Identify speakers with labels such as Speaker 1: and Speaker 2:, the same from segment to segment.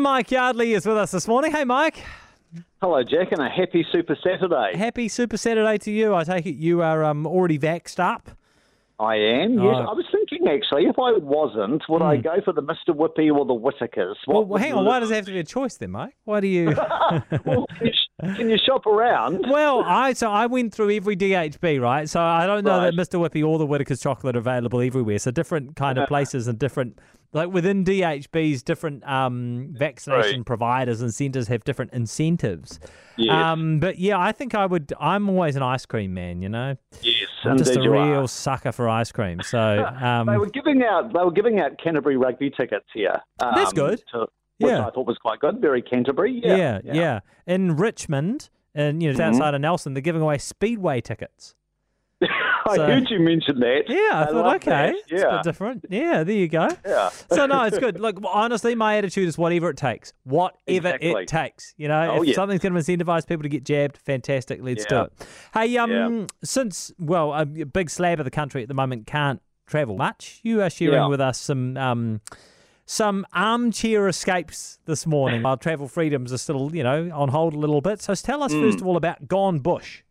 Speaker 1: Mike Yardley is with us this morning. Hey, Mike.
Speaker 2: Hello, Jack, and a happy Super Saturday.
Speaker 1: Happy Super Saturday to you. I take it you are um, already vaxxed up.
Speaker 2: I am. Yes,
Speaker 1: Oh.
Speaker 2: I was thinking actually, if I wasn't, would I go for the Mr. Whippy or the Whittaker's?
Speaker 1: Hmm. Well, hang on. Why does it have to be a choice then, Mike? Why do you?
Speaker 2: well, can, you, sh- can you shop around?
Speaker 1: well, I so I went through every DHB, right? So I don't know
Speaker 2: Right.
Speaker 1: that Mr. Whippy or the Whittaker's chocolate are available everywhere. So different kind of places and different, like within DHBs, different um, vaccination
Speaker 2: Right.
Speaker 1: providers and centres have different incentives.
Speaker 2: Yes,
Speaker 1: Um, but yeah, I think I would. I'm always an ice cream man, you know.
Speaker 2: yes,
Speaker 1: I'm just a real
Speaker 2: are.
Speaker 1: sucker for ice cream. So um,
Speaker 2: They were giving out. They were giving out Canterbury rugby tickets here. Um,
Speaker 1: That's good.
Speaker 2: To, which
Speaker 1: Yeah.
Speaker 2: I thought was quite good. Very Canterbury.
Speaker 1: yeah,
Speaker 2: Yeah,
Speaker 1: yeah, In Richmond, and you know,
Speaker 2: Mhm.
Speaker 1: outside of Nelson, they're giving away speedway tickets.
Speaker 2: I
Speaker 1: So-
Speaker 2: heard you mention that.
Speaker 1: Yeah, I, thought,
Speaker 2: love
Speaker 1: okay,
Speaker 2: that.
Speaker 1: it's a
Speaker 2: Yeah,
Speaker 1: bit different. Yeah, there you go.
Speaker 2: yeah.
Speaker 1: So no, it's good. Look, honestly, my attitude is whatever it takes. Whatever
Speaker 2: Exactly.
Speaker 1: it takes. You know,
Speaker 2: Oh,
Speaker 1: if
Speaker 2: yeah.
Speaker 1: something's going to incentivize people to get jabbed, fantastic. Let's do it. Hey, um,
Speaker 2: Yeah.
Speaker 1: since well, a big slab of the country at the moment can't travel much. You are sharing
Speaker 2: Yeah.
Speaker 1: with us some um. Some armchair escapes this morning while travel freedoms are still, you know, on hold a little bit. So tell us
Speaker 2: Mm.
Speaker 1: first of all about Gone Bush.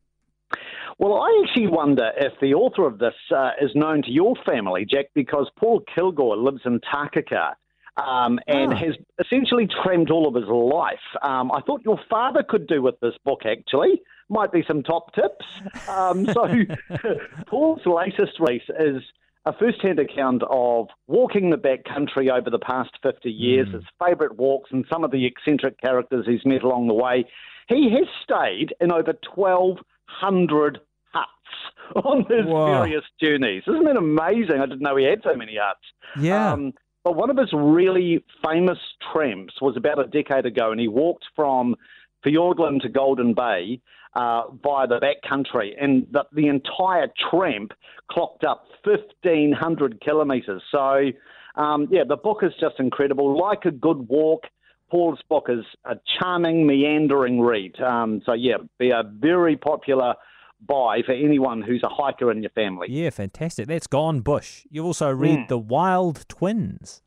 Speaker 2: Well, I actually wonder if the author of this uh, is known to your family, Jack, because Paul Kilgore lives in Takaka um, and
Speaker 1: Ah.
Speaker 2: has essentially trammed all of his life. Um, I thought your father could do with this book, actually. Might be some top tips. Um, so, Paul's latest release is a first hand account of walking the backcountry over the past 50 years, his favourite walks, and some of the eccentric characters he's met along the way. He has stayed in over 1,200 huts on his
Speaker 1: Wow.
Speaker 2: various journeys. Isn't that amazing? I didn't know he had so many huts.
Speaker 1: Yeah.
Speaker 2: Um, but one of his really famous tramps was about a decade ago, and he walked from Fiordland to Golden Bay uh, via the back country, and the, the entire tramp clocked up 1,500 kilometres. So, um, yeah, the book is just incredible. Like a good walk, Paul's book is a charming, meandering read. Um, so, yeah, be a very popular buy for anyone who's a hiker in your family.
Speaker 1: yeah, fantastic. That's Gone Bush. You also read
Speaker 2: Mm.
Speaker 1: The Wild Twins.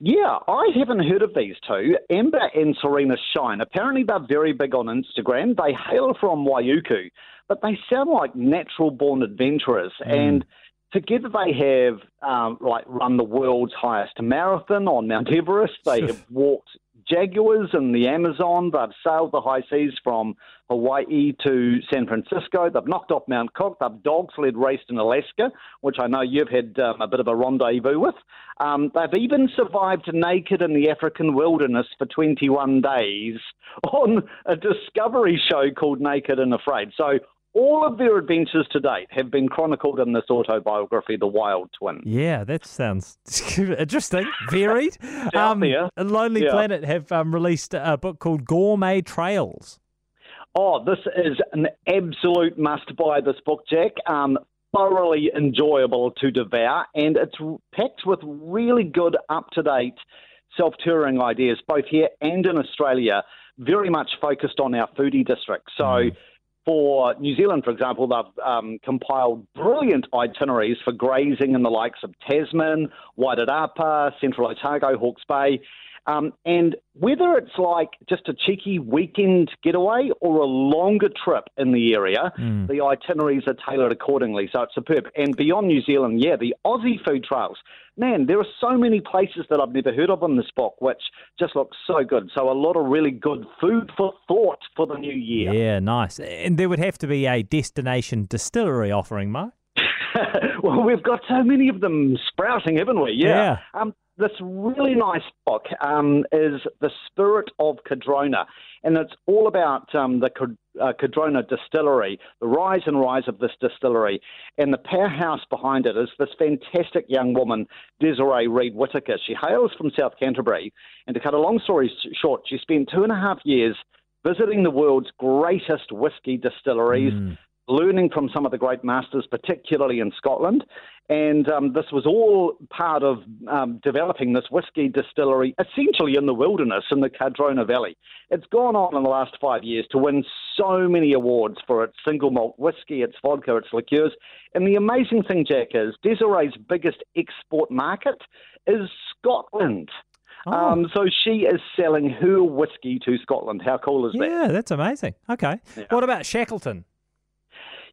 Speaker 2: Yeah, I haven't heard of these two, Amber and Serena Shine. Apparently, they're very big on Instagram. They hail from Waiuku, but they sound like natural born adventurers. And together, they have um, like run the world's highest marathon on Mount Everest. They have walked jaguars in the Amazon. They've sailed the high seas from Hawaii to San Francisco. They've knocked off Mount Cook. They've dog sled raced in Alaska, which I know you've had um, a bit of a rendezvous with. Um, they've even survived naked in the African wilderness for 21 days on a discovery show called Naked and Afraid. So all of their adventures to date have been chronicled in this autobiography, The Wild Twin.
Speaker 1: Yeah, that sounds interesting, varied.
Speaker 2: there.
Speaker 1: Lonely
Speaker 2: Yeah.
Speaker 1: Planet have um, released a book called Gourmet Trails.
Speaker 2: Oh, this is an absolute must buy, this book, Jack. Um, thoroughly enjoyable to devour, and it's packed with really good, up to date self touring ideas, both here and in Australia, very much focused on our foodie district. So, for New Zealand, for example, they've um, compiled brilliant itineraries for grazing in the likes of Tasman, Wairarapa, Central Otago, Hawke's Bay. Um, and whether it's like just a cheeky weekend getaway or a longer trip in the area,
Speaker 1: Mm.
Speaker 2: the itineraries are tailored accordingly. So it's superb. And beyond New Zealand, yeah, the Aussie food trails. Man, there are so many places that I've never heard of in this book, which just looks so good. So a lot of really good food for thought for the new year.
Speaker 1: Yeah, nice. And there would have to be a destination distillery offering, Mark.
Speaker 2: well, we've got so many of them sprouting, haven't we?
Speaker 1: Yeah.
Speaker 2: Um, this really nice book um, is The Spirit of Cardrona, and it's all about um, the uh, Cardrona distillery, the rise and rise of this distillery. And the powerhouse behind it is this fantastic young woman, Desiree Reed Whitaker. She hails from South Canterbury, and to cut a long story short, she spent two and a half years visiting the world's greatest whiskey distilleries
Speaker 1: Mm.
Speaker 2: Learning from some of the great masters, particularly in Scotland. And um, this was all part of um, developing this whiskey distillery essentially in the wilderness in the Cardrona Valley. It's gone on in the last five years to win so many awards for its single malt whiskey, its vodka, its liqueurs. And the amazing thing, Jack, is Desiree's biggest export market is Scotland.
Speaker 1: Oh.
Speaker 2: Um, so she is selling her whiskey to Scotland. How cool is that?
Speaker 1: Yeah, that's amazing. Okay. What about Shackleton?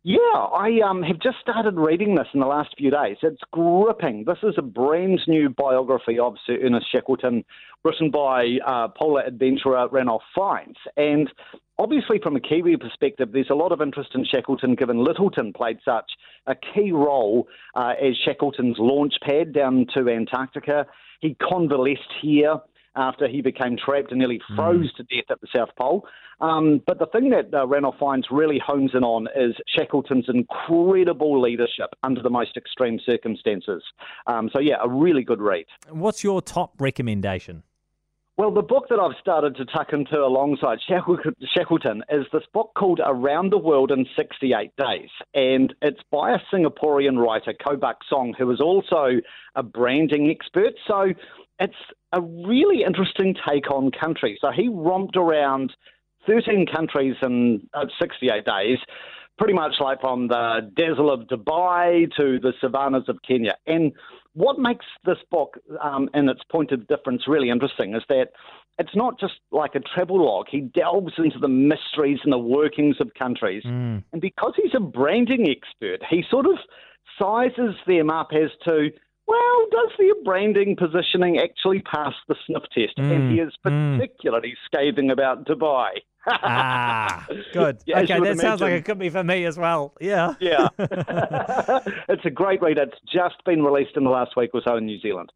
Speaker 2: Yeah, I um, have just started reading this in the last few days. It's gripping. This is a brand new biography of Sir Ernest Shackleton, written by uh, polar adventurer Ranulph Fiennes. And obviously, from a Kiwi perspective, there's a lot of interest in Shackleton, given Lyttelton played such a key role uh, as Shackleton's launch pad down to Antarctica. He convalesced here after he became trapped and nearly froze to death at the South Pole. Um, but the thing that uh, Fiennes really hones in on is Shackleton's incredible leadership under the most extreme circumstances. Um, so, yeah, a really good read.
Speaker 1: What's your top recommendation?
Speaker 2: Well, the book that I've started to tuck into alongside Shackleton is this book called Around the World in 68 Days. And it's by a Singaporean writer, Kobuk Song, who is also a branding expert. So it's a really interesting take on country. So he romped around 13 countries in uh, 68 days, pretty much like from the dazzle of Dubai to the savannas of Kenya. And what makes this book um, and its point of difference really interesting is that it's not just like a travel log. He delves into the mysteries and the workings of countries.
Speaker 1: Mm.
Speaker 2: And because he's a branding expert, he sort of sizes them up as to well, does their branding positioning actually pass the sniff test?
Speaker 1: Mm,
Speaker 2: and he is
Speaker 1: mm.
Speaker 2: particularly scathing about Dubai.
Speaker 1: Ah, good.
Speaker 2: Yeah,
Speaker 1: okay, that sounds like it could be for me as well. Yeah.
Speaker 2: Yeah. it's a great read. It's just been released in the last week or so in New Zealand.